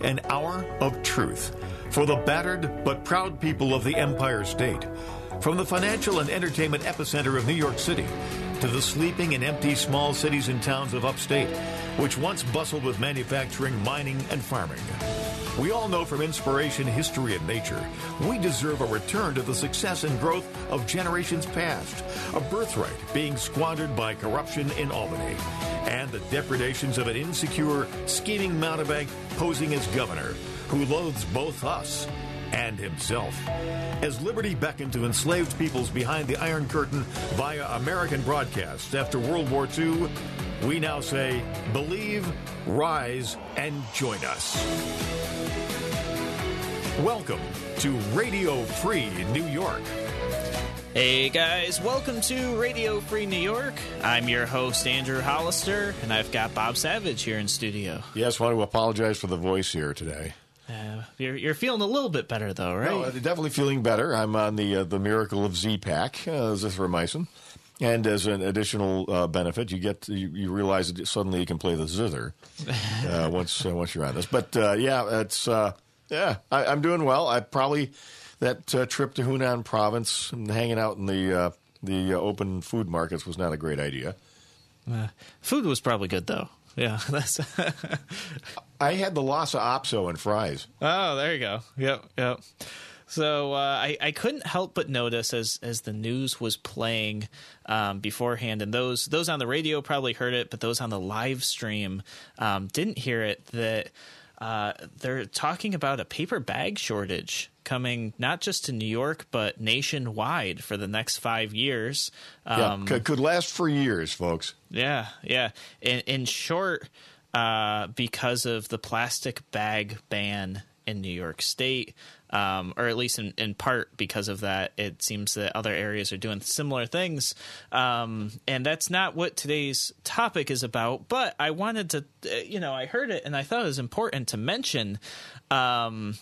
an hour of truth for the battered but proud people of the Empire State. From the financial and entertainment epicenter of New York City to the sleeping and empty small cities and towns of upstate, which once bustled with manufacturing, mining, and farming. We all know from inspiration, history, and nature, we deserve a return to the success and growth of generations past, a birthright being squandered by corruption in Albany, and the depredations of an insecure, scheming mountebank posing as governor, who loathes both us and himself. As liberty beckoned to enslaved peoples behind the Iron Curtain via American broadcasts after World War II, we now say, believe, rise, and join us. Welcome to Radio Free New York. Hey guys, welcome to Radio Free New York. I'm your host, Andrew Hollister, and I've got Bob Savage here in studio. Yes, want to apologize for the voice here today. Uh, you're, you're feeling a little bit better, though, right? No, uh, definitely feeling better. I'm on the uh, the miracle of Z-Pak, uh, zithromycin. And as an additional uh, benefit, you get you, you, realize that suddenly you can play the zither uh, once uh, once you're on this. But uh, yeah, it's uh, yeah, I, am doing well. I probably that uh, trip to Hunan Province and hanging out in the the open food markets was not a great idea. food was probably good though. Yeah, that's. I had the Lhasa Apso and fries. Oh, there you go. Yep, yep. So uh, I, I couldn't help but notice as as the news was playing um, beforehand, and those those on the radio probably heard it, but those on the live stream um, didn't hear it. That uh, they're talking about a paper bag shortage coming not just to New York but nationwide for the next five years. Um, yeah, could, could last for years, folks. Yeah, yeah. In, in short, uh, because of the plastic bag ban in New York State um, or at least in, in part because of that. It seems that other areas are doing similar things. Um, and that's not what today's topic is about. But I wanted to, uh, you know, I heard it and I thought it was important to mention um,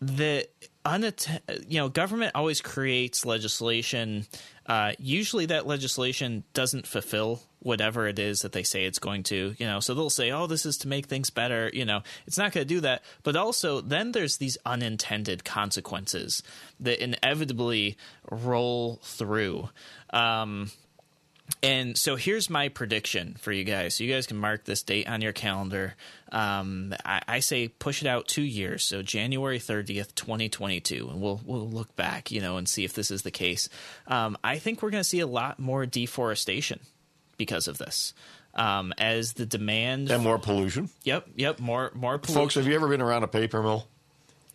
that, unatt- you know, government always creates legislation. Uh, usually that legislation doesn't fulfill whatever it is that they say it's going to, you know. So they'll say, "Oh, this is to make things better," you know. It's not going to do that. But also, then there's these unintended consequences that inevitably roll through. Um, and so here's my prediction for you guys. So you guys can mark this date on your calendar. Um, I, I, say push it out two years, so January 30th, 2022, and we'll we'll look back, you know, and see if this is the case. Um, I think we're going to see a lot more deforestation because of this. Um, as the demand and more pollution. Yep, yep, more more pollution. Folks, have you ever been around a paper mill?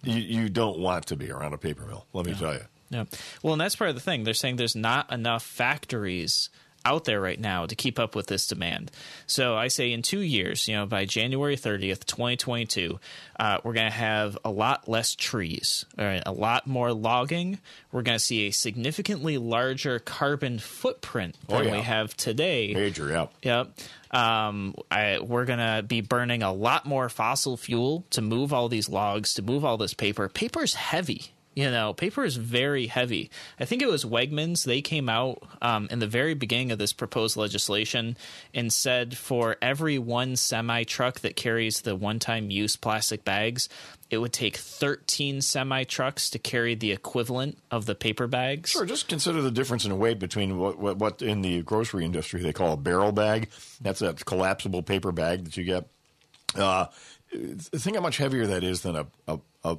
You, you don't want to be around a paper mill. Let me tell you. Yeah. Well, and that's part of the thing. They're saying there's not enough factories out there right now to keep up with this demand. So I say in two years, you know, by January 30th, 2022, uh, we're going to have a lot less trees, right, a lot more logging. We're going to see a significantly larger carbon footprint oh, than oh, yeah. we have today. Major, yeah. Yep. Um, I, we're going to be burning a lot more fossil fuel to move all these logs, to move all this paper. Paper's heavy you know, paper is very heavy. I think it was Wegmans. They came out um, in the very beginning of this proposed legislation and said for every one semi truck that carries the one time use plastic bags, it would take 13 semi trucks to carry the equivalent of the paper bags. Sure, just consider the difference in weight between what, what, what in the grocery industry they call a barrel bag. That's that collapsible paper bag that you get. Uh, think how much heavier that is than a, a, a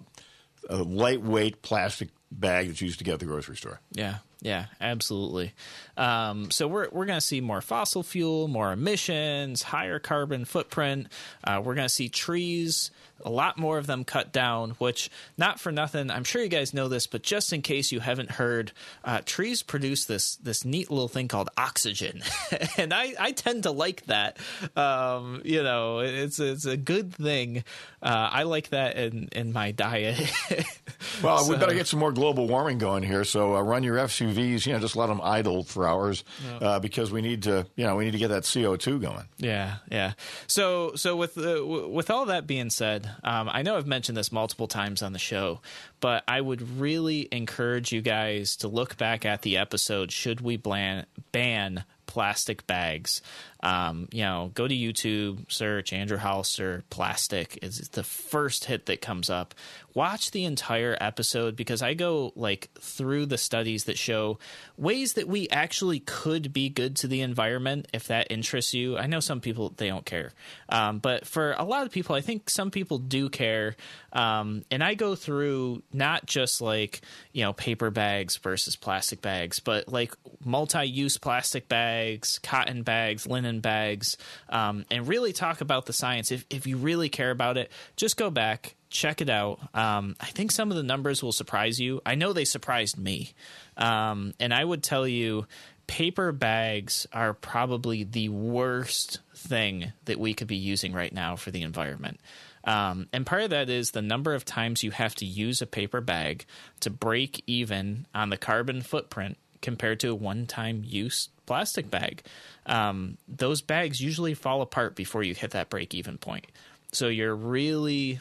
a lightweight plastic bag that's used to get at the grocery store. Yeah, yeah, absolutely. Um, so we're we're going to see more fossil fuel, more emissions, higher carbon footprint. Uh, we're going to see trees a lot more of them cut down, which, not for nothing, I'm sure you guys know this, but just in case you haven't heard, uh, trees produce this this neat little thing called oxygen. and I, I tend to like that. Um, you know, it's, it's a good thing. Uh, I like that in, in my diet. well, so, we better get some more global warming going here. So uh, run your SUVs, you know, just let them idle for hours uh, because we need to, you know, we need to get that CO2 going. Yeah, yeah. So, so with, uh, with all that being said, um, I know I've mentioned this multiple times on the show, but I would really encourage you guys to look back at the episode Should We Ban, ban Plastic Bags? Um, you know, go to YouTube, search Andrew Hollister plastic. It's the first hit that comes up. Watch the entire episode because I go like through the studies that show ways that we actually could be good to the environment if that interests you. I know some people they don't care, um, but for a lot of people, I think some people do care. Um, and I go through not just like you know paper bags versus plastic bags, but like multi-use plastic bags, cotton bags, linen bags, um, and really talk about the science. If if you really care about it, just go back check it out. Um, I think some of the numbers will surprise you. I know they surprised me. Um, and I would tell you, paper bags are probably the worst thing that we could be using right now for the environment. Um, and part of that is the number of times you have to use a paper bag to break even on the carbon footprint compared to a one time use plastic bag. Um, those bags usually fall apart before you hit that break even point. So you're really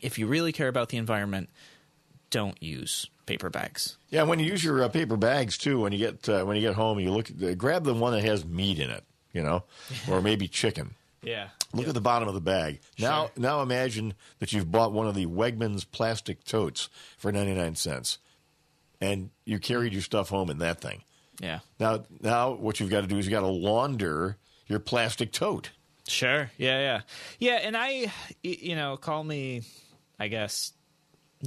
if you really care about the environment, don't use paper bags. Yeah, when you use your uh, paper bags too, when you get uh, when you get home, you look uh, grab the one that has meat in it, you know, or maybe chicken. Yeah. Look yep. at the bottom of the bag. Now, sure. now imagine that you've bought one of the Wegmans plastic totes for ninety nine cents, and you carried your stuff home in that thing. Yeah. Now, now what you've got to do is you got to launder your plastic tote. Sure. Yeah. Yeah. Yeah. And I, you know, call me I guess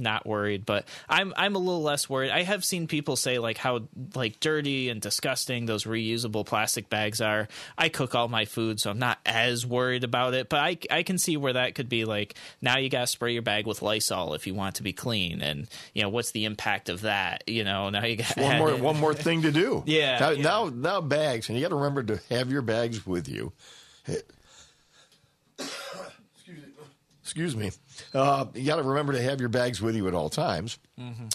not worried, but I'm I'm a little less worried. I have seen people say like how like dirty and disgusting those reusable plastic bags are. I cook all my food, so I'm not as worried about it. But I I can see where that could be like now you got to spray your bag with Lysol if you want to be clean, and you know what's the impact of that? You know now you got one more one more thing to do. yeah, now, yeah. now now bags, and you got to remember to have your bags with you. Excuse me, uh, you got to remember to have your bags with you at all times. Mm-hmm.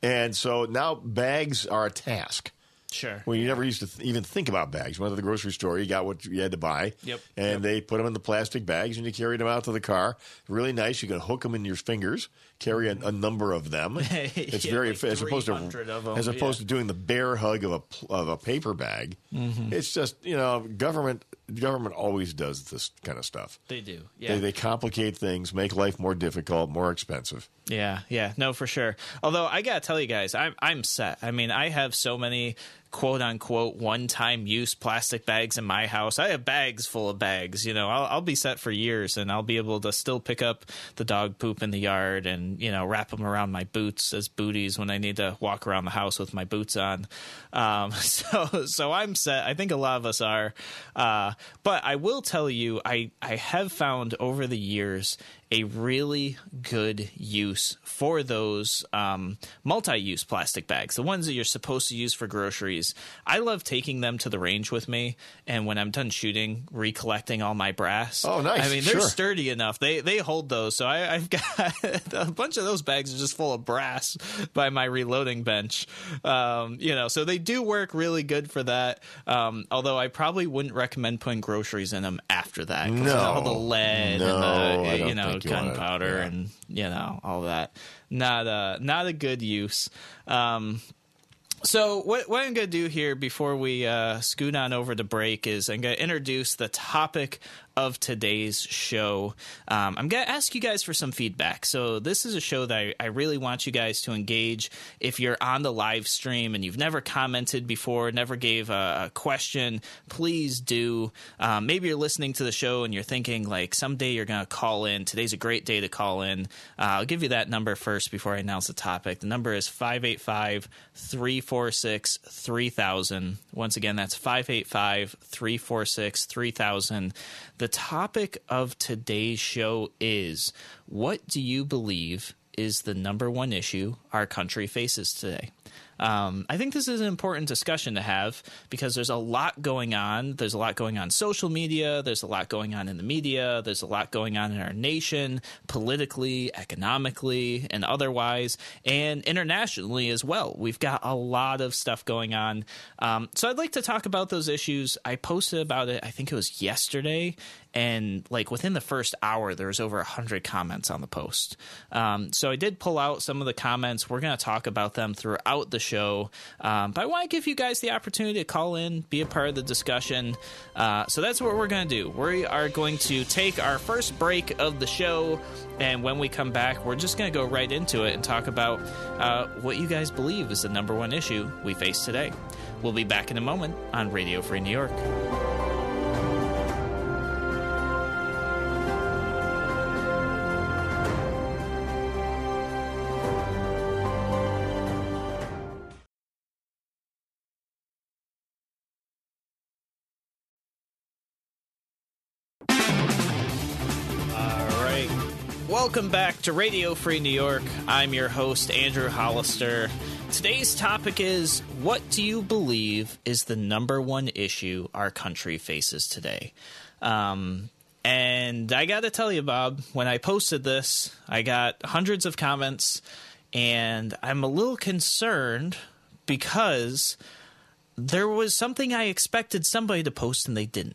And so now bags are a task. Sure. Well, you never used to th- even think about bags. You went to the grocery store, you got what you had to buy. Yep. And yep. they put them in the plastic bags and you carried them out to the car. Really nice. You can hook them in your fingers, carry a, a number of them. It's yeah, very like as opposed to them, as opposed yeah. to doing the bear hug of a of a paper bag. Mm-hmm. It's just you know government government always does this kind of stuff. They do. Yeah. They, they complicate things, make life more difficult, more expensive. Yeah, yeah, no, for sure. Although I gotta tell you guys, I'm I'm set. I mean, I have so many quote unquote one time use plastic bags in my house. I have bags full of bags. You know, I'll, I'll be set for years, and I'll be able to still pick up the dog poop in the yard and you know wrap them around my boots as booties when I need to walk around the house with my boots on. Um, so so I'm set. I think a lot of us are. Uh, but I will tell you, I I have found over the years a really good use for those um, multi-use plastic bags, the ones that you're supposed to use for groceries. I love taking them to the range with me, and when I'm done shooting, recollecting all my brass. Oh, nice! I mean, they're sure. sturdy enough. They they hold those. So I, have got a bunch of those bags are just full of brass by my reloading bench. Um, you know, so they do work really good for that. Um, although I probably wouldn't recommend putting groceries in them after that. No, all the lead no, and the you know gunpowder yeah. and you know all that. Not a not a good use. Um, so what what I'm going to do here before we uh, scoot on over to break is I'm going to introduce the topic of today's show. Um, I'm going to ask you guys for some feedback. So, this is a show that I, I, really want you guys to engage. If you're on the live stream and you've never commented before, never gave a, a question, please do. Um, maybe you're listening to the show and you're thinking, like, someday you're going to call in. Today's a great day to call in. Uh, I'll give you that number first before I announce the topic. The number is 585 346 3000. Once again, that's 585 346 3000. The topic of today's show is what do you believe is the number one issue our country faces today? Um, I think this is an important discussion to have because there's a lot going on. There's a lot going on social media. There's a lot going on in the media. There's a lot going on in our nation, politically, economically, and otherwise, and internationally as well. We've got a lot of stuff going on. Um, so I'd like to talk about those issues. I posted about it, I think it was yesterday, and like within the first hour there was over 100 comments on the post um, so i did pull out some of the comments we're going to talk about them throughout the show. Um, but I want to give you guys the opportunity to call in, be a part of the discussion. Uh, so that's what we're going to do. We are going to take our first break of the show. And when we come back, we're just going to go right into it and talk about uh, what you guys believe is the number one issue we face today. We'll be back in a moment on Radio Free New York. Welcome back to Radio Free New York. I'm your host, Andrew Hollister. Today's topic is What do you believe is the number one issue our country faces today? Um, and I got to tell you, Bob, when I posted this, I got hundreds of comments, and I'm a little concerned because there was something I expected somebody to post and they didn't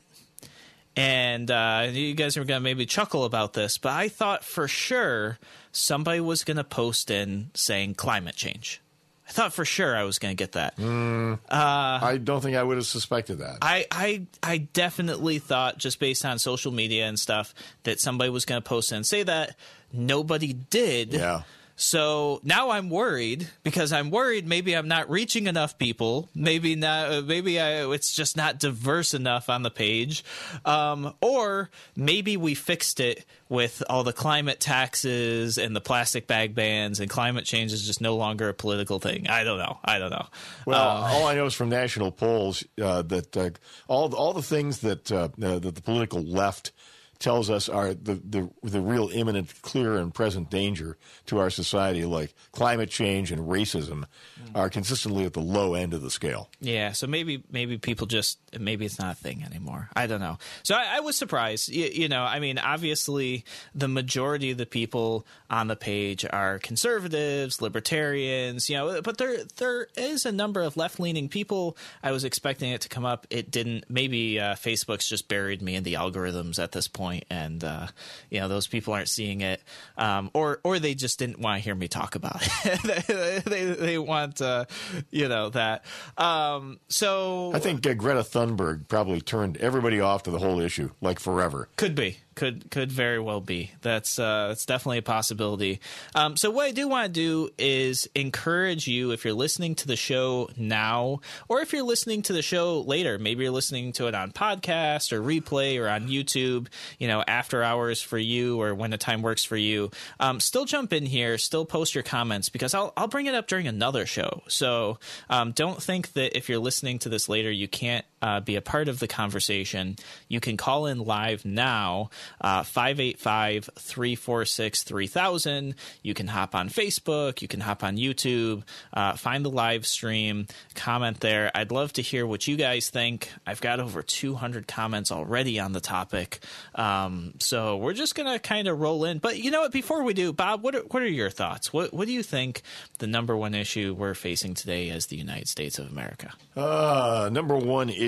and uh, you guys are going to maybe chuckle about this, but I thought for sure somebody was going to post in saying climate change. I thought for sure I was going to get that. Mm, uh, I don't think I would have suspected that. I, I, I definitely thought, just based on social media and stuff, that somebody was going to post and say that. Nobody did. Yeah. So now I'm worried because I'm worried maybe I'm not reaching enough people. Maybe not. Uh, maybe I, it's just not diverse enough on the page, um, or maybe we fixed it with all the climate taxes and the plastic bag bans, and climate change is just no longer a political thing. I don't know. I don't know. Well, uh, all I know is from national polls uh, that uh, all all the things that uh, that the political left tells us are the, the, the real imminent, clear, and present danger to our society, like climate change and racism, mm. are consistently at the low end of the scale. Yeah, so maybe maybe people just maybe it's not a thing anymore. I don't know. So I, I was surprised. You, you, know, I mean, obviously the majority of the people on the page are conservatives, libertarians. You know, but there there is a number of left leaning people. I was expecting it to come up. It didn't. Maybe uh, Facebook's just buried me in the algorithms at this point point, and uh, you know those people aren't seeing it, um, or or they just didn't want to hear me talk about it. they, they, they want uh, you know that. Um, so I think uh, Greta Thunberg probably turned everybody off to the whole issue, like forever. Could be could could very well be. That's uh, that's definitely a possibility. Um, so what I do want to do is encourage you if you're listening to the show now, or if you're listening to the show later. Maybe you're listening to it on podcast or replay or on YouTube. You know, after hours for you or when the time works for you. Um, still jump in here. Still post your comments because I'll I'll bring it up during another show. So um, don't think that if you're listening to this later you can't uh, be a part of the conversation. You can call in live now. 585 346 3000. You can hop on Facebook. You can hop on YouTube. Uh, find the live stream. Comment there. I'd love to hear what you guys think. I've got over 200 comments already on the topic. Um, so we're just going to kind of roll in. But you know what? Before we do, Bob, what are, what are your thoughts? What, what do you think the number one issue we're facing today as the United States of America? Uh, number one issue.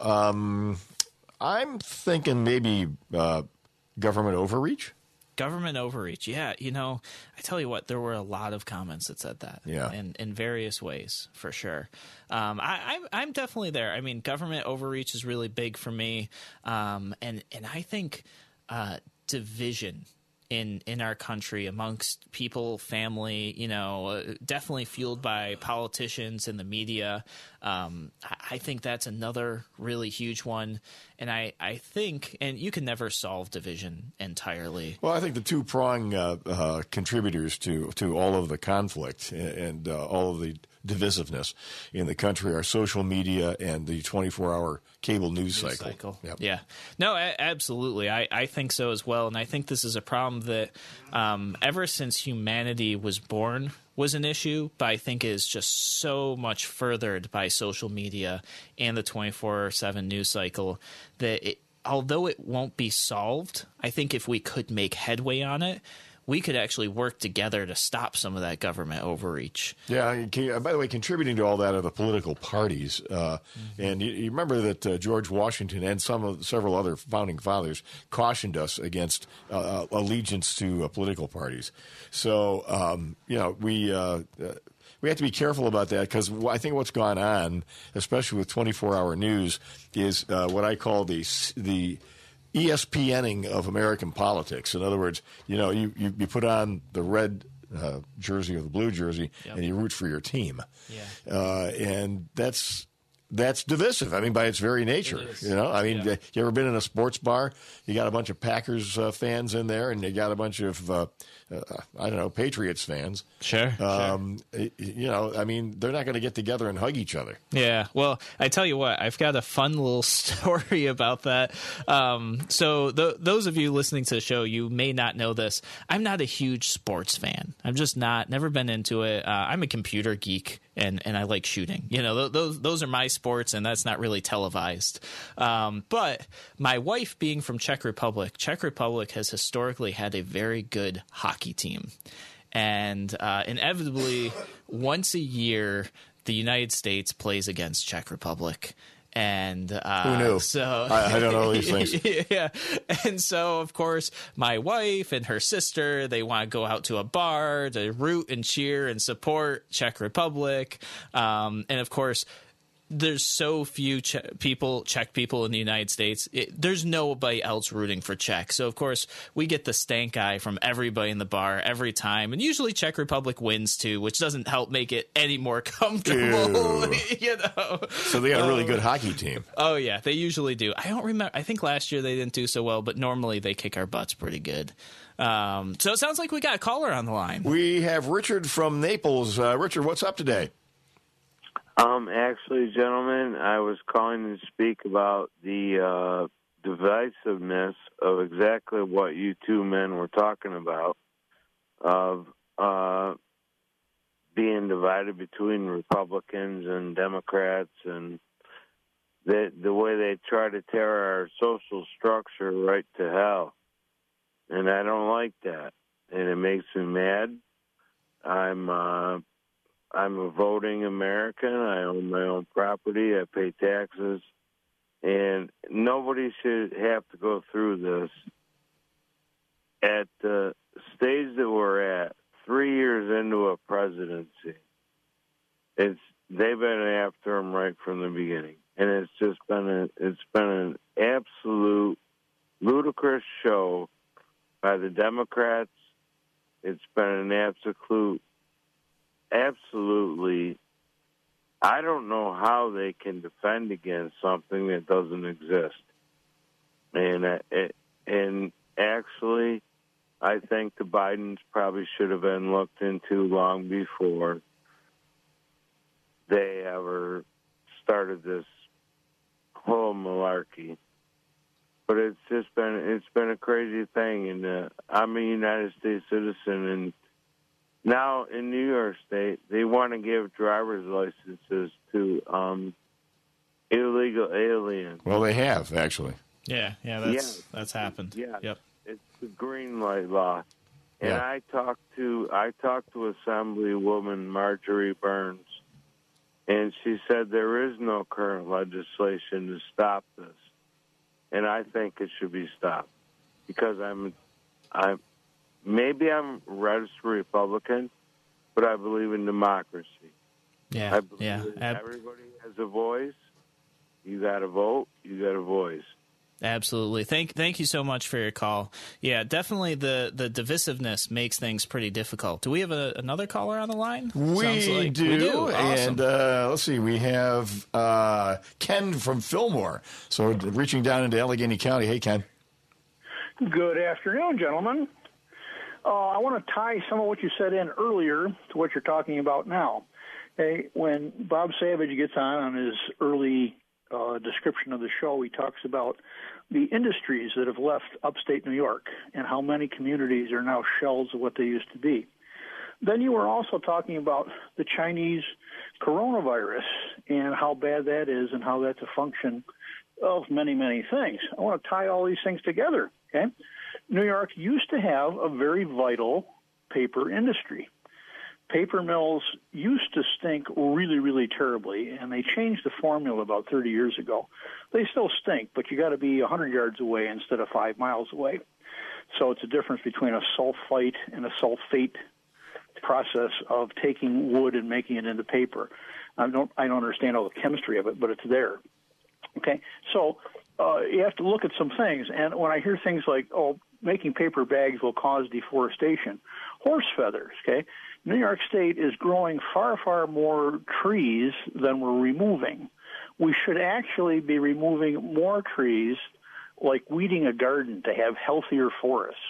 Um, I'm thinking maybe uh, government overreach. Government overreach. Yeah, you know, I tell you what, there were a lot of comments that said that. Yeah, in in various ways, for sure. Um, I, I'm I'm definitely there. I mean, government overreach is really big for me, um, and and I think uh, division in in our country amongst people, family, you know, uh, definitely fueled by politicians and the media. Um, I, think that's another really huge one, and I I think, and you can never solve division entirely. Well, I think the two prong uh, uh, contributors to to all of the conflict and, and uh, all of the divisiveness in the country are social media and the 24 hour cable news, news cycle. cycle. Yep. Yeah. No, a- absolutely. I, I think so as well. And I think this is a problem that um, ever since humanity was born was an issue, but I think is just so much furthered by social media and the 24 7 news cycle that it, although it won't be solved, I think if we could make headway on it, we could actually work together to stop some of that government overreach. Yeah. By the way, contributing to all that are the political parties, uh, mm-hmm. and you, you, remember that uh, George Washington and some of several other founding fathers cautioned us against uh, uh allegiance to uh, political parties. So um, you know we uh, we have to be careful about that because I think what's gone on, especially with 24 hour news, is uh, what I call the the ESPNing of American politics. In other words, you know, you, you, you put on the red uh, jersey or the blue jersey yep. and you root for your team. Yeah. Uh, and that's that's divisive. I mean, by its very nature, you know. I mean, yeah. you ever been in a sports bar? You got a bunch of Packers uh, fans in there, and you got a bunch of uh, I don't know Patriots fans. Sure, um, sure. You know, I mean, they're not going to get together and hug each other. Yeah. Well, I tell you what, I've got a fun little story about that. Um, so, th- those of you listening to the show, you may not know this. I'm not a huge sports fan. I'm just not. Never been into it. Uh, I'm a computer geek and and I like shooting. You know, those those are my sports, and that's not really televised. Um, but my wife, being from Czech Republic, Czech Republic has historically had a very good hockey team, and uh, inevitably, once a year, the United States plays against Czech Republic and uh, who knew? So I, I, don't know these things. yeah, and so of course my wife and her sister they want to go out to a bar to root and cheer and support Czech Republic, um, and of course there's so few che- people, Czech people in the United States. It, there's nobody else rooting for Czech. So, of course, we get the stank eye from everybody in the bar every time. And usually Czech Republic wins too, which doesn't help make it any more comfortable. you know? So they got a really um, good hockey team. Oh, yeah, they usually do. I don't remember. I think last year they didn't do so well, but normally they kick our butts pretty good. Um, so it sounds like we got a caller on the line. We have Richard from Naples. Uh, Richard, what's up today? Um, actually, gentlemen, I was calling to speak about the uh, divisiveness of exactly what you two men were talking about, of uh, being divided between Republicans and Democrats, and the the way they try to tear our social structure right to hell, and I don't like that, and it makes me mad. I'm uh, I'm a voting American. I own my own property. I pay taxes. And nobody should have to go through this. At the stage that we're at, three years into a presidency, it's they've been after him right from the beginning, and it's just been a, it's been an absolute ludicrous show by the Democrats. It's been an absolute absolutely. I don't know how they can defend against something that doesn't exist, and uh, and actually, I think the Bidens probably should have been looked into long before they ever started this whole malarkey. But it's just been it's been a crazy thing, and uh, I'm a United States citizen, and now in New York State, they want to give driver's licenses to um, illegal aliens. Well, they have actually. Yeah, yeah, that's yeah. that's happened. Yeah, yep. It's the green light law. And yeah. I talked to I talked to Assemblywoman Marjorie Byrnes, and she said there is no current legislation to stop this, and I think it should be stopped because I'm I'm maybe I'm registered Republican, but I believe in democracy. Yeah, I believe yeah. Ab- everybody has a voice. You got to vote. You got a voice. Absolutely. Thank thank you so much for your call. Yeah, definitely the the divisiveness makes things pretty difficult. Do we have a, another caller on the line? We like do. We do. Awesome. And uh, let's see, we have uh, Ken from Fillmore. So reaching down into Allegany County. Hey, Ken. Good afternoon, gentlemen. Uh, I want to tie some of what you said in earlier to what you're talking about now. When Bob Savage gets on on his early uh, description of the show, he talks about the industries that have left upstate New York and how many communities are now shells of what they used to be. Then you were also talking about the Chinese coronavirus and how bad that is and how that's a function of many, many things. I want to tie all these things together. Okay. New York used to have a very vital paper industry. Paper mills used to stink really, really terribly, and they changed the formula about 30 years ago. They still stink, but you got to be 100 yards away instead of five miles away. So it's a difference between a sulfite and a sulfate process of taking wood and making it into paper. I don't I don't understand all the chemistry of it, but it's there. Okay, so uh, you have to look at some things. And when I hear things like, "Oh, making paper bags will cause deforestation," horse feathers. Okay, New York State is growing far far more trees than we're removing. We should actually be removing more trees, like weeding a garden to have healthier forests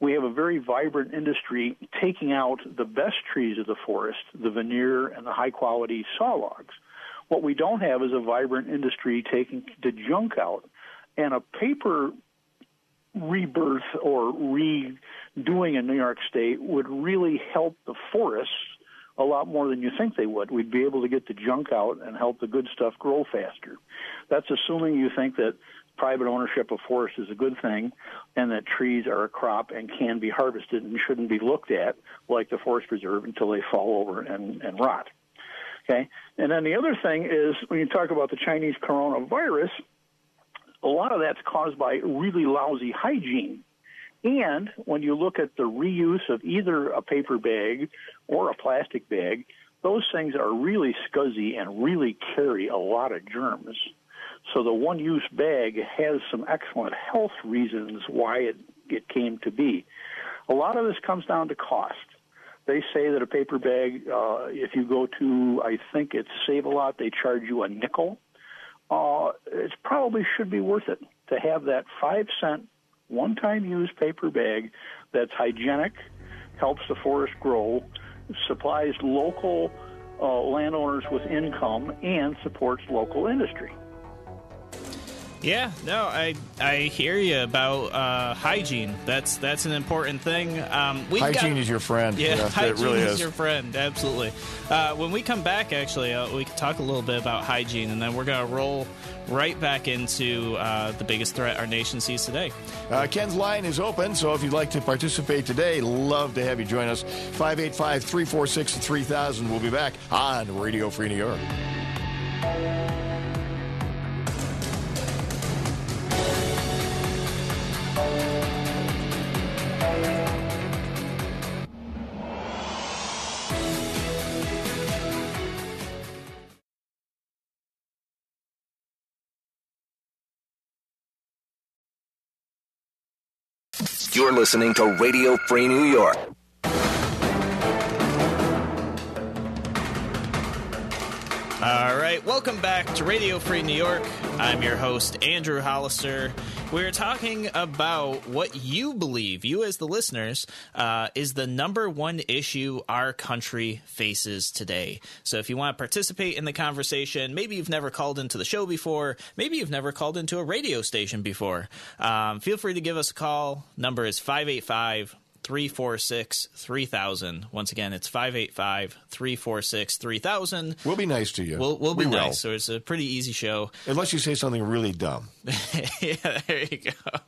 we have a very vibrant industry taking out the best trees of the forest, the veneer and the high quality saw logs. What we don't have is a vibrant industry taking the junk out. And a paper rebirth or redoing in New York State would really help the forests a lot more than you think they would. We'd be able to get the junk out and help the good stuff grow faster. That's assuming you think that private ownership of forests is a good thing and that trees are a crop and can be harvested and shouldn't be looked at like the forest preserve until they fall over and, and rot. Okay? And then the other thing is when you talk about the Chinese coronavirus, a lot of that's caused by really lousy hygiene. And when you look at the reuse of either a paper bag or a plastic bag, those things are really scuzzy and really carry a lot of germs. So the one use bag has some excellent health reasons why it, it came to be. A lot of this comes down to cost. They say that a paper bag, uh, if you go to, I think it's Save a Lot, they charge you a nickel. Uh, it probably should be worth it to have that five cent one time use paper bag that's hygienic, helps the forest grow, supplies local uh, landowners with income, and supports local industry. Yeah, no, I I hear you about uh, hygiene. That's that's an important thing. Um, hygiene got, is your friend. Yeah, yeah hygiene really is, is, your friend. Absolutely. Uh, when we come back, actually, uh, we can talk a little bit about hygiene, and then we're gonna roll right back into uh, the biggest threat our nation sees today. Uh, Ken's line is open, so if you'd like to participate today, love to have you join us. 585 346 3000. We'll be back on Radio Free New York. You're listening to Radio Free New York. All right, welcome back to Radio Free New York. I'm your host, Andrew Hollister. We're talking about what you believe, you as the listeners, uh, is the number one issue our country faces today. So if you want to participate in the conversation, maybe you've never called into the show before, maybe you've never called into a radio station before, um, feel free to give us a call. Number is 585 346 3000. Once again, it's 585 346 3000. We'll be nice to you. We'll, we'll be we nice. Will. So it's a pretty easy show. Unless you say something really dumb. yeah, there you go.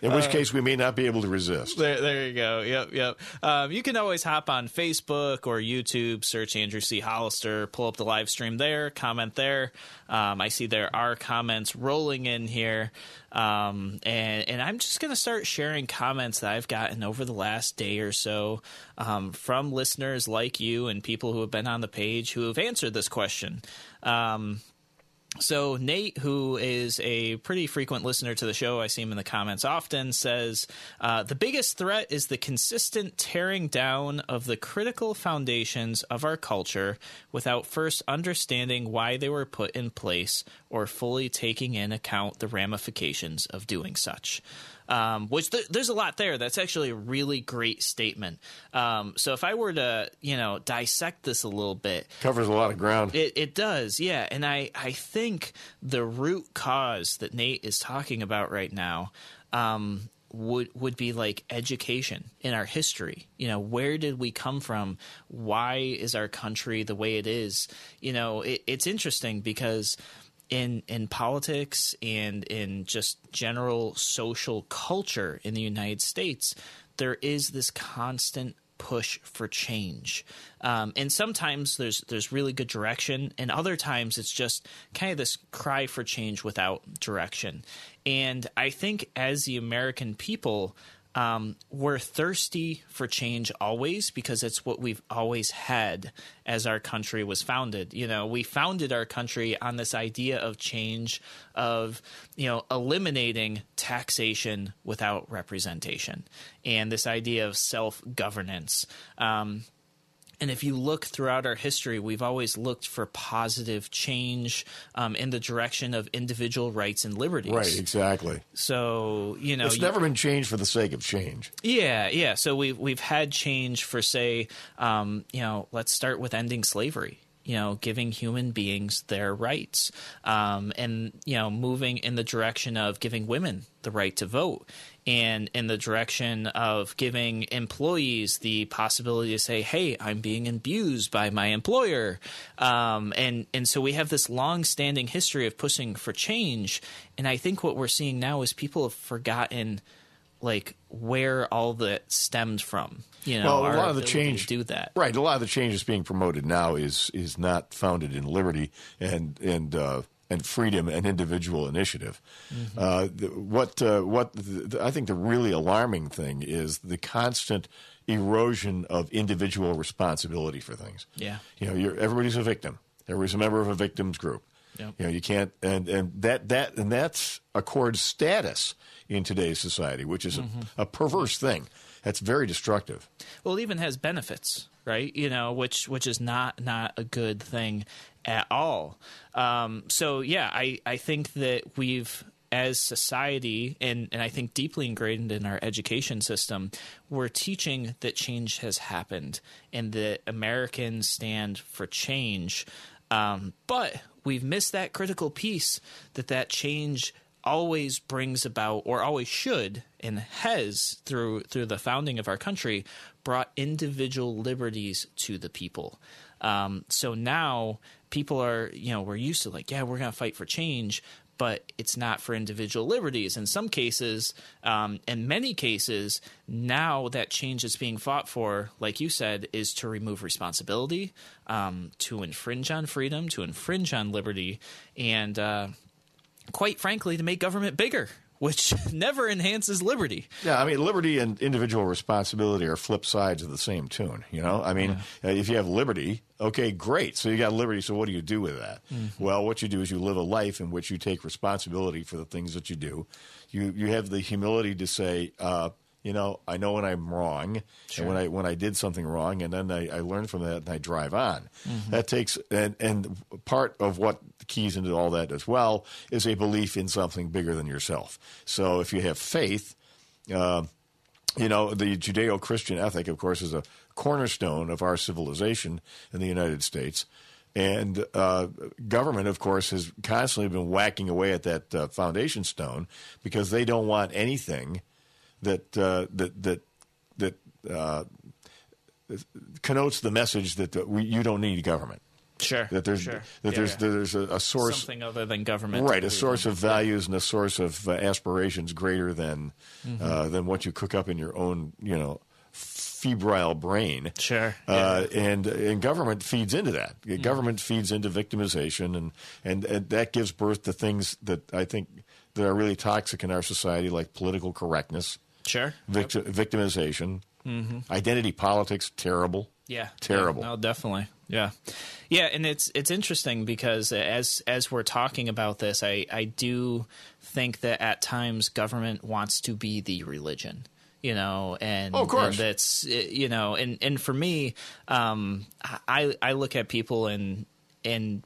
In which uh, case, we may not be able to resist. There, there you go. Yep, yep. Um, you can always hop on Facebook or YouTube, search Andrew C. Hollister, pull up the live stream there, comment there. Um, I see there are comments rolling in here. Um, and, and I'm just going to start sharing comments that I've gotten over the last day or so um, from listeners like you and people who have been on the page who have answered this question. Um, so Nate, who is a pretty frequent listener to the show, I see him in the comments often, says uh, the biggest threat is the consistent tearing down of the critical foundations of our culture without first understanding why they were put in place or fully taking in account the ramifications of doing such um, which th- there's a lot there. That's actually a really great statement. Um, so if I were to, you know, dissect this a little bit, covers a lot of ground. It, it does, yeah. And I, I think the root cause that Nate is talking about right now um, would would be like education in our history. You know, where did we come from? Why is our country the way it is? You know, it, it's interesting because in in politics and in just general social culture in the United States, there is this constant push for change. Um, and sometimes there's there's really good direction, and other times it's just kind of this cry for change without direction. And I think as the American people, um, we're thirsty for change always because it's what we've always had as our country was founded. You know, we founded our country on this idea of change, of, you know, eliminating taxation without representation, and this idea of self governance. Um, and if you look throughout our history, we've always looked for positive change um, in the direction of individual rights and liberties. Right, exactly. So you know, It's you- never been changed for the sake of change. yeah, yeah. So we've we've had change for say, um, you know, let's start with ending slavery. You know, giving human beings their rights, um, and you know, moving in the direction of giving women the right to vote, and in the direction of giving employees the possibility to say, "Hey, I'm being abused by my employer," um, and and so we have this long-standing history of pushing for change, and I think what we're seeing now is people have forgotten like where all that stemmed from. You know, well, a lot of the change do that. Right, a lot of the change that's being promoted now is is not founded in liberty and and uh, and freedom and individual initiative. Mm-hmm. Uh, the, what uh, what the, I think the really alarming thing is the constant erosion of individual responsibility for things. Yeah. you know, you're, everybody's a victim. Everybody's a member of a victims group. Yep. You know, you can't, and and that that and that's accords status in today's society, which is Mm-hmm. a, a perverse thing. That's very destructive. Well, it even has benefits, right? You know, which which is not not a good thing at all. Um, so yeah, I I think that we've as society and, and I think deeply ingrained in our education system, we're teaching that change has happened and that Americans stand for change. Um, but we've missed that critical piece that that change always brings about or always should and has through through the founding of our country brought individual liberties to the people. Um, so now people are you know we're used to like yeah we're going to fight for change but it's not for individual liberties. In some cases um, in many cases now that change is being fought for like you said is to remove responsibility um, to infringe on freedom to infringe on liberty and uh, quite frankly, to make government bigger, which never enhances liberty. Yeah, I mean, liberty and individual responsibility are flip sides of the same tune. You know, I mean, uh, if you have liberty, okay, great. So you got liberty. So what do you do with that? Well, what you do is you live a life in which you take responsibility for the things that you do. You you have the humility to say. Uh, you know, I know when I'm wrong, and when I when I did something wrong, and then I, I learn from that and I drive on. That takes and and part of what keys into all that as well is a belief in something bigger than yourself. So if you have faith, uh, you know, the Judeo Christian ethic, of course, is a cornerstone of our civilization in the United States. And uh, government, of course, has constantly been whacking away at that uh, foundation stone because they don't want anything that uh, that that that uh, connotes the message that uh, we, you don't need government. Sure. That there's sure. that Yeah, there's yeah. there's a, a source something other than government. right a source of values and a source of uh, aspirations greater than Mm-hmm. uh, than what you cook up in your own you know febrile brain Sure. uh, and and government feeds into that Mm-hmm. government feeds into victimization and, and and that gives birth to things that I think that are really toxic in our society like political correctness Sure. victi- victimization identity politics terrible Yeah. Terrible. Yeah, no, definitely. Yeah. Yeah, and it's it's interesting because as as we're talking about this, I I do think that at times government wants to be the religion. You know, and, Oh, of course. and that's you know, and and for me, um, I I look at people and and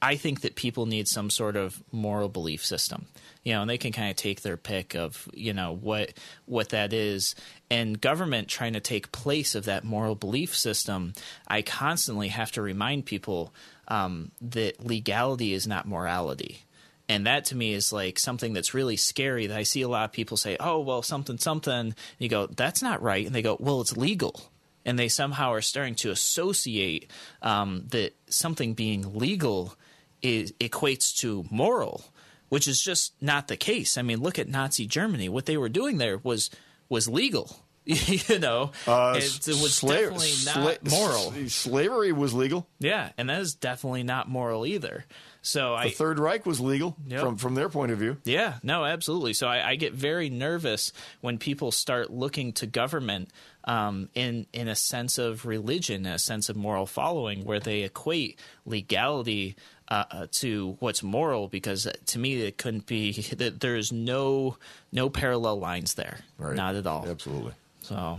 I think that people need some sort of moral belief system. You know, and they can kind of take their pick of, you know, what what that is. And government trying to take place of that moral belief system, I constantly have to remind people um, that legality is not morality. And that to me is like something that's really scary that I see a lot of people say, oh, well, something, something. And you go, that's not right. And they go, well, it's legal and they somehow are starting to associate um, that something being legal is, equates to moral, which is just not the case. I mean, look at Nazi Germany. What they were doing there was was legal. you know, Uh, it, it was sla- definitely not sla- moral. Slavery was legal. Yeah, and that is definitely not moral either. So The I Third Reich was legal Yep. from from their point of view. yeah, no, absolutely. So I, I get very nervous when people start looking to government um, in in a sense of religion, a sense of moral following, where they equate legality uh, uh, to what's moral. Because uh, to me, it couldn't be. that There is no no parallel lines there, Right. not at all. Absolutely. So,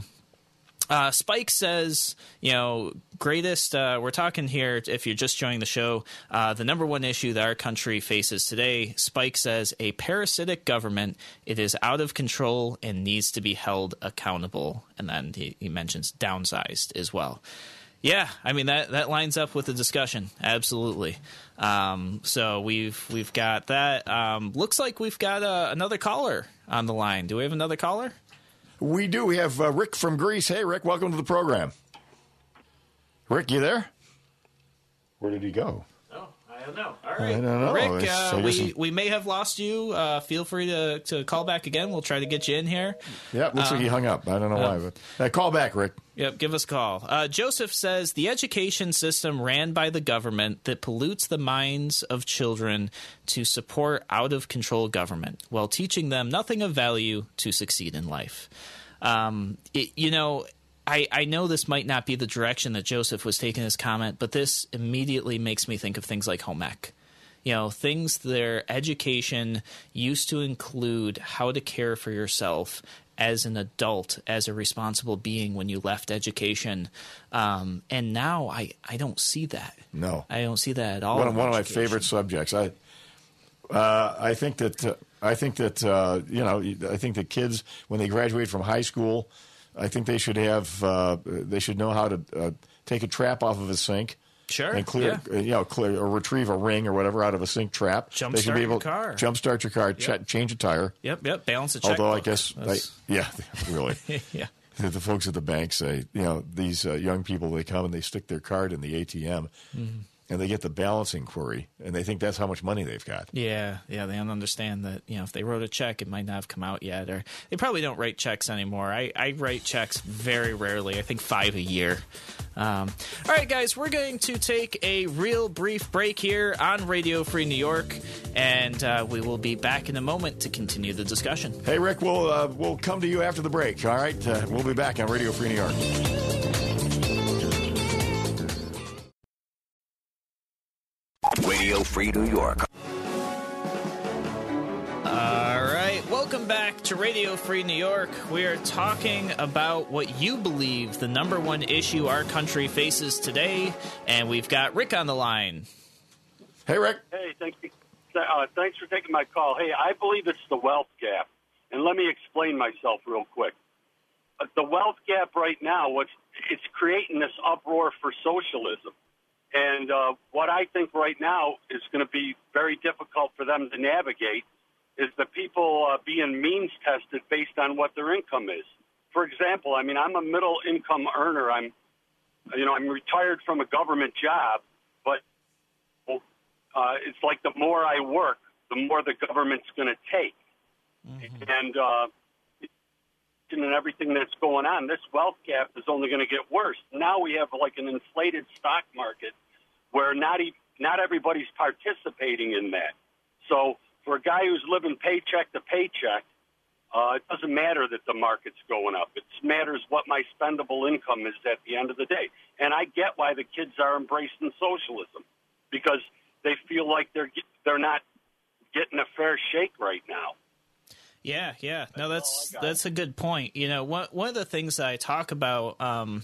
uh, Spike says, you know, greatest. Uh, we're talking here. If you're just joining the show, uh, the number one issue that our country faces today. Spike says a parasitic government. It is out of control and needs to be held accountable. And then he, he mentions downsized as well. Yeah, I mean that that lines up with the discussion. Absolutely. Um, so we've we've got that. Um, looks like we've got uh, another caller on the line. Do we have another caller? We do. We have uh, Rick from Greece. Hey, Rick, welcome to the program. Rick, you there? Where did he go? I don't know. All right. I don't know. Rick. Uh, we we may have lost you. Uh, feel free to to call back again. We'll try to get you in here. Yeah, looks like he hung up. I don't know why, but uh, call back, Rick. Yep, give us a call. Uh, Joseph says the education system ran by the government that pollutes the minds of children to support out of control government while teaching them nothing of value to succeed in life. Um, it, you know, I, I know this might not be the direction that Joseph was taking his comment, but this immediately makes me think of things like home ec. You know, things their education used to include how to care for yourself as an adult, as a responsible being when you left education. Um, and now I, I don't see that. No. I don't see that at all. One, in one of my favorite subjects. I uh, I think that uh, I think that uh, you know I think that kids when they graduate from high school, I think they should have uh, they should know how to uh, take a trap off of a sink. Sure, and clear, yeah. you know, clear or retrieve a ring or whatever out of a sink trap. they should Jumpstart be your able car. jumpstart your car, ch- change a tire. Yep, yep. Balance a checkbook. Although I guess, I, yeah, really. yeah. the folks at the bank say, you know, these uh, young people, they come and they stick their card in the ATM Mm-hmm. And they get the balancing query and they think that's how much money they've got. Yeah, yeah, they don't understand that, you know, if they wrote a check, it might not have come out yet, or they probably don't write checks anymore. I, I write checks very rarely, I think five a year. Um, all right, guys, we're going to take a real brief break here on Radio Free New York, and uh, we will be back in a moment to continue the discussion. Hey, Rick, we'll, uh, we'll come to you after the break, all right? Uh, we'll be back on Radio Free New York. Radio Free New York. All right, welcome back to Radio Free New York. We are talking about what you believe the number one issue our country faces today, and we've got Rick on the line. Hey, Rick. Hey, thank you. Uh, thanks for taking my call. Hey, I believe it's the wealth gap, and let me explain myself real quick. Uh, the wealth gap right now, what's it's creating this uproar for socialism, and uh, what I think right now is going to be very difficult for them to navigate is the people uh, being means tested based on what their income is. For example, I mean, I'm a middle income earner. I'm, you know, I'm retired from a government job, but uh, it's like the more I work, the more the government's going to take. And uh, and everything that's going on, this wealth gap is only going to get worse. Now we have like an inflated stock market where not e- not everybody's participating in that. So for a guy who's living paycheck to paycheck, uh, it doesn't matter that the market's going up. It matters what my spendable income is at the end of the day. And I get why the kids are embracing socialism because they feel like they're they're not getting a fair shake right now. Yeah, yeah. No, that's all I got. that's a good point. You know, one one of the things that I talk about um,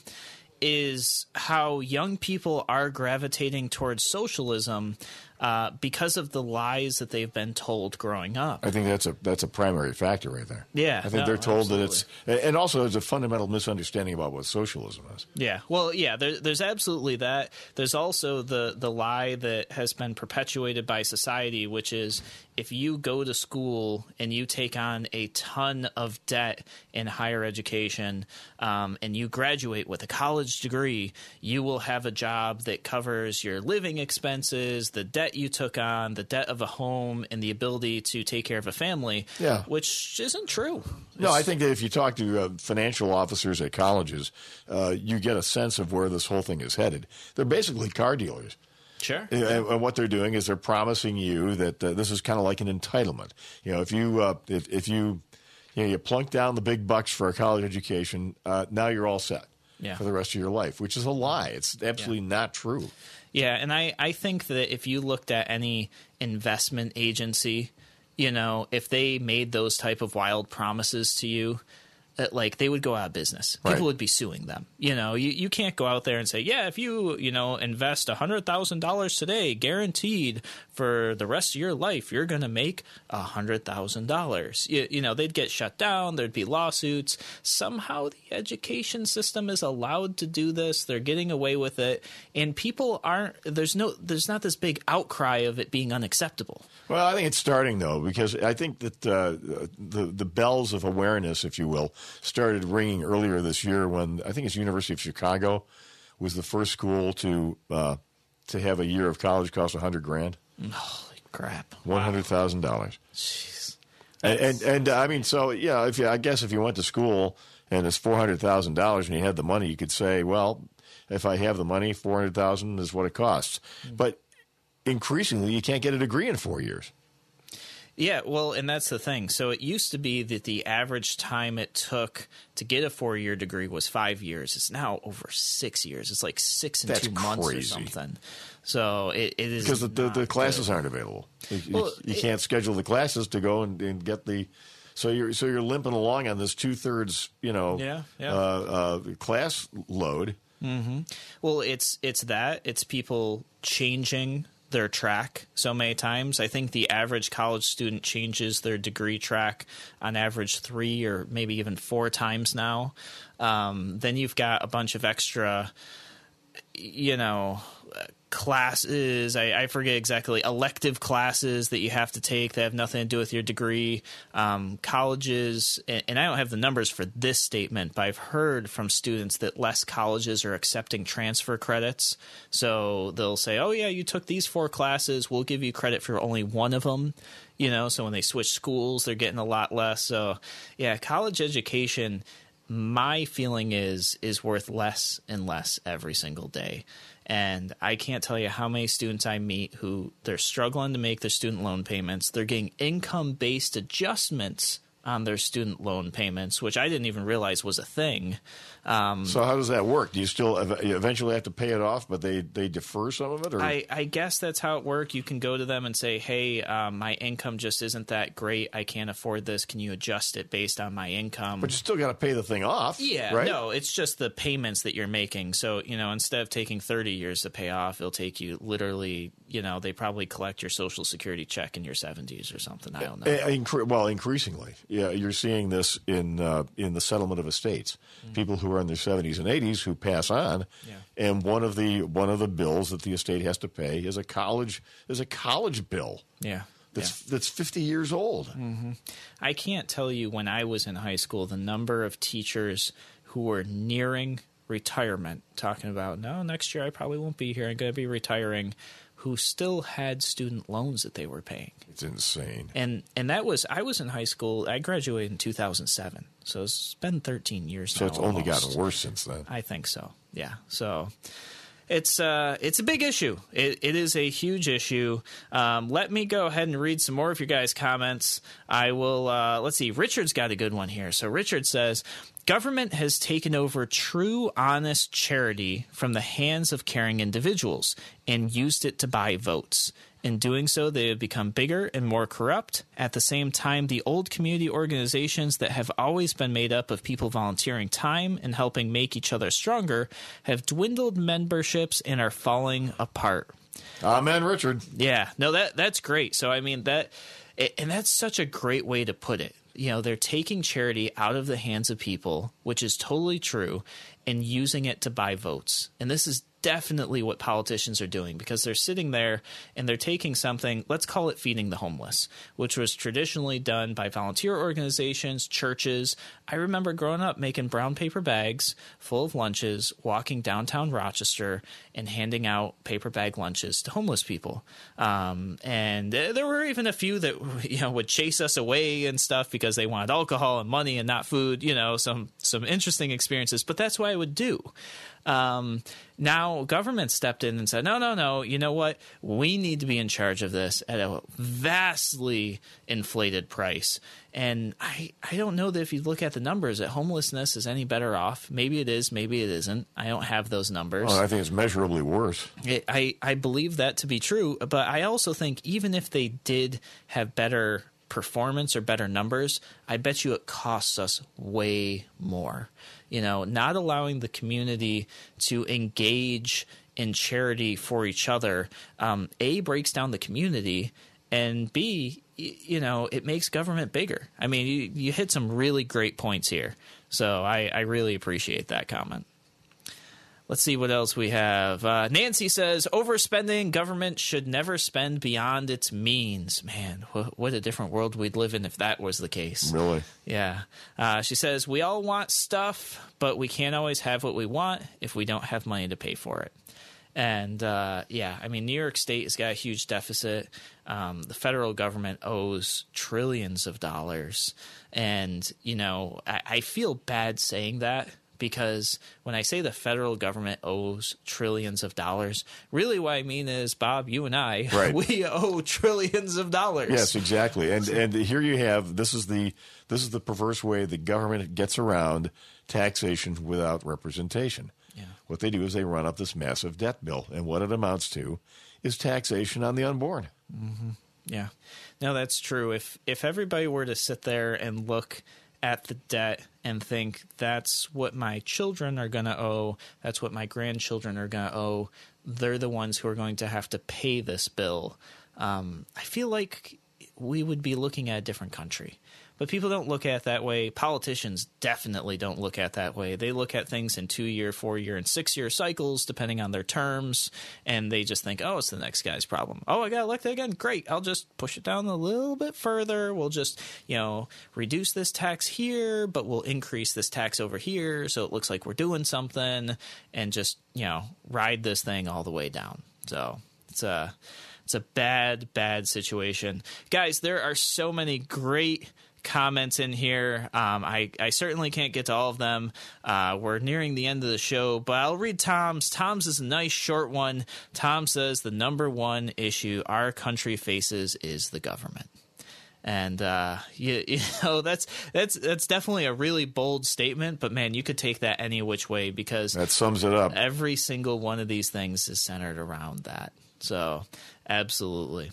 is how young people are gravitating towards socialism uh, because of the lies that they've been told growing up. I think that's a that's a primary factor right there. Yeah, I think no, they're told that it's, and also there's a fundamental misunderstanding about what socialism is. Yeah, well, yeah. There, there's absolutely that. There's also the the lie that has been perpetuated by society, which is if you go to school and you take on a ton of debt in higher education, um, and you graduate with a college degree, you will have a job that covers your living expenses, the debt debt you took on, the debt of a home, and the ability to take care of a family. Yeah. which isn't true. No, I think that if you talk to uh, financial officers at colleges, uh, you get a sense of where this whole thing is headed. They're basically car dealers. Sure. And, and what they're doing is they're promising you that uh, this is kind of like an entitlement. You know, if you uh, if if you you know you plunk down the big bucks for a college education, uh, now you're all set Yeah. for the rest of your life, which is a lie. It's absolutely not true. Yeah, and I, I think that if you looked at any investment agency, you know, if they made those type of wild promises to you, that like they would go out of business. People Right. would be suing them. You know, you, you can't go out there and say, yeah, if you you know invest a hundred thousand dollars today, guaranteed for the rest of your life, you're going to make a hundred thousand dollars. You you know, they'd get shut down. There'd be lawsuits. Somehow the education system is allowed to do this. They're getting away with it, and people aren't. There's no. There's not this big outcry of it being unacceptable. Well, I think it's starting though because I think that uh, the the bells of awareness, if you will, started ringing earlier this year when I think it's University of Chicago was the first school to uh, to have a year of college cost a hundred grand, Mm. Holy crap! one hundred thousand dollars. Jeez. And, and and I mean, so yeah, if you, I guess if you went to school and it's four hundred thousand dollars and you had the money, you could say, well, if I have the money, four hundred thousand is what it costs. Mm. But increasingly, you can't get a degree in four years. Yeah, well, and that's the thing. So it used to be that the average time it took to get a four year degree was five years. It's now over six years. It's like six and That's two months or something. So it, it is because the, the, the classes good. aren't available. You, you- Well, you it- can't schedule the classes to go and, and get the. So you're so you're limping along on this two thirds, you know, Yeah, yeah. Uh, uh, class load. Well, it's it's that it's people changing their track so many times. I think the average college student changes their degree track on average three or maybe even four times now. Um, then you've got a bunch of extra, you know. Classes, I, I forget exactly, elective classes that you have to take that have nothing to do with your degree. Um, colleges, and, and I don't have the numbers for this statement, but I've heard from students that less colleges are accepting transfer credits. So they'll say, oh, yeah, you took these four classes, we'll give you credit for only one of them. You know, so when they switch schools, they're getting a lot less. So, yeah, college education my feeling is is worth less and less every single day and i can't tell you how many students i meet who they're struggling to make their student loan payments. They're getting income based adjustments on their student loan payments which i didn't even realize was a thing um, So how does that work? Do you still you eventually have to pay it off, but they, they defer some of it, or I, I guess that's how it works. You can go to them and say, "Hey, um, my income just isn't that great. I can't afford this. Can you adjust it based on my income?" but you still got to pay the thing off. Yeah, right? no, it's just the payments that you're making. So, you know, instead of taking 30 years to pay off, it'll take you literally, you know, they probably collect your social security check in your 70s or something. I don't know. Incre- well, increasingly, yeah, you're seeing this in uh, in the settlement of estates. People who are in their 70s and 80s who pass on, Yeah. and one of the one of the bills that the estate has to pay is a college is a college bill yeah. that's that's 50 years old. I can't tell you when I was in high school the number of teachers who were nearing retirement, talking about, no, next year I probably won't be here. I'm going to be retiring, who still had student loans that they were paying. It's insane. And and that was I was in high school. I graduated in 2007, so it's been 13 years So now. it's only almost. gotten worse since then. I think so. Yeah. So it's uh it's a big issue. It it is a huge issue. Um, let me go ahead and read some more of your guys' comments. I will. Uh, let's see. Richard's got a good one here. So Richard says. Government has taken over true, honest charity from the hands of caring individuals and used it to buy votes. In doing so, they have become bigger and more corrupt. At the same time, the old community organizations that have always been made up of people volunteering time and helping make each other stronger have dwindled memberships and are falling apart. Amen, Richard. Yeah, no, that that's great. So I mean that, and that's such a great way to put it. You know, they're taking charity out of the hands of people, which is totally true, and using it to buy votes. And this is definitely what politicians are doing because they're sitting there and they're taking something, let's call it feeding the homeless, which was traditionally done by volunteer organizations, churches. I remember growing up making brown paper bags full of lunches, walking downtown Rochester and handing out paper bag lunches to homeless people. Um, and there were even a few that you know would chase us away and stuff because they wanted alcohol and money and not food. You know, some some interesting experiences. But that's what I would do. Um, now, government stepped in and said, no, no, no, you know what? We need to be in charge of this at a vastly inflated price. And I, I don't know that if you look at the numbers, that homelessness is any better off. Maybe it is, maybe it isn't. I don't have those numbers. Oh, I think it's measurably worse. It, I, I believe that to be true, but I also think even if they did have better performance or better numbers, I bet you it costs us way more. You know, not allowing the community to engage in charity for each other, um, A, breaks down the community, and B, you know, it makes government bigger. I mean, you, you hit some really great points here. So I, I really appreciate that comment. Let's see what else we have. Uh, Nancy says overspending. Government should never spend beyond its means. Man, wh- what a different world we'd live in if that was the case. Really? Yeah. Uh, she says we all want stuff, but we can't always have what we want if we don't have money to pay for it. And uh, yeah, I mean, New York State has got a huge deficit. Um, the federal government owes trillions of dollars. And, you know, I, I feel bad saying that because when I say the federal government owes trillions of dollars, really what I mean is, Bob, you and I, Right. we owe trillions of dollars. Yes, exactly. And and here you have this is the this is the perverse way the government gets around taxation without representation. Yeah. What they do is they run up this massive debt bill, and what it amounts to is taxation on the unborn. Mm-hmm. Yeah. No, that's true. If if everybody were to sit there and look at the debt and think that's what my children are going to owe, that's what my grandchildren are going to owe, they're the ones who are going to have to pay this bill. Um, I feel like we would be looking at a different country. But people don't look at it that way. Politicians definitely don't look at that way. They look at things in two year, four year, and six year cycles, depending on their terms, and they just think, oh, it's the next guy's problem. Oh, I got elected again. Great. I'll just push it down a little bit further. We'll just, you know, reduce this tax here, but we'll increase this tax over here so it looks like we're doing something, and just, you know, ride this thing all the way down. So it's a. It's a bad, bad situation. Guys, there are so many great comments in here. Um, I, I certainly can't get to all of them. Uh, we're nearing the end of the show, but I'll read Tom's. Tom's is a nice short one. Tom says the number one issue our country faces is the government. And uh, you, you know that's that's that's definitely a really bold statement, but man, you could take that any which way because That sums it up. every single one of these things is centered around that. So, absolutely.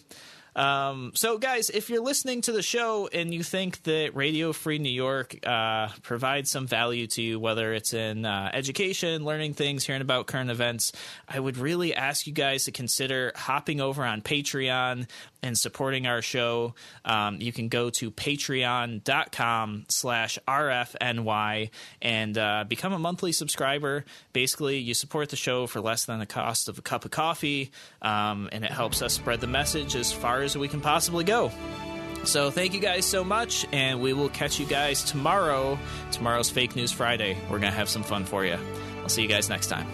Um, so, guys, if you're listening to the show and you think that Radio Free New York uh, provides some value to you, whether it's in uh, education, learning things, hearing about current events, I would really ask you guys to consider hopping over on Patreon and supporting our show. Um, you can go to patreon.com slash rfny and uh, become a monthly subscriber. Basically, you support the show for less than the cost of a cup of coffee, um, and it helps us spread the message as far as we can possibly go. So thank you guys so much, and we will catch you guys tomorrow. Tomorrow's Fake News Friday. We're going to have some fun for you. I'll see you guys next time.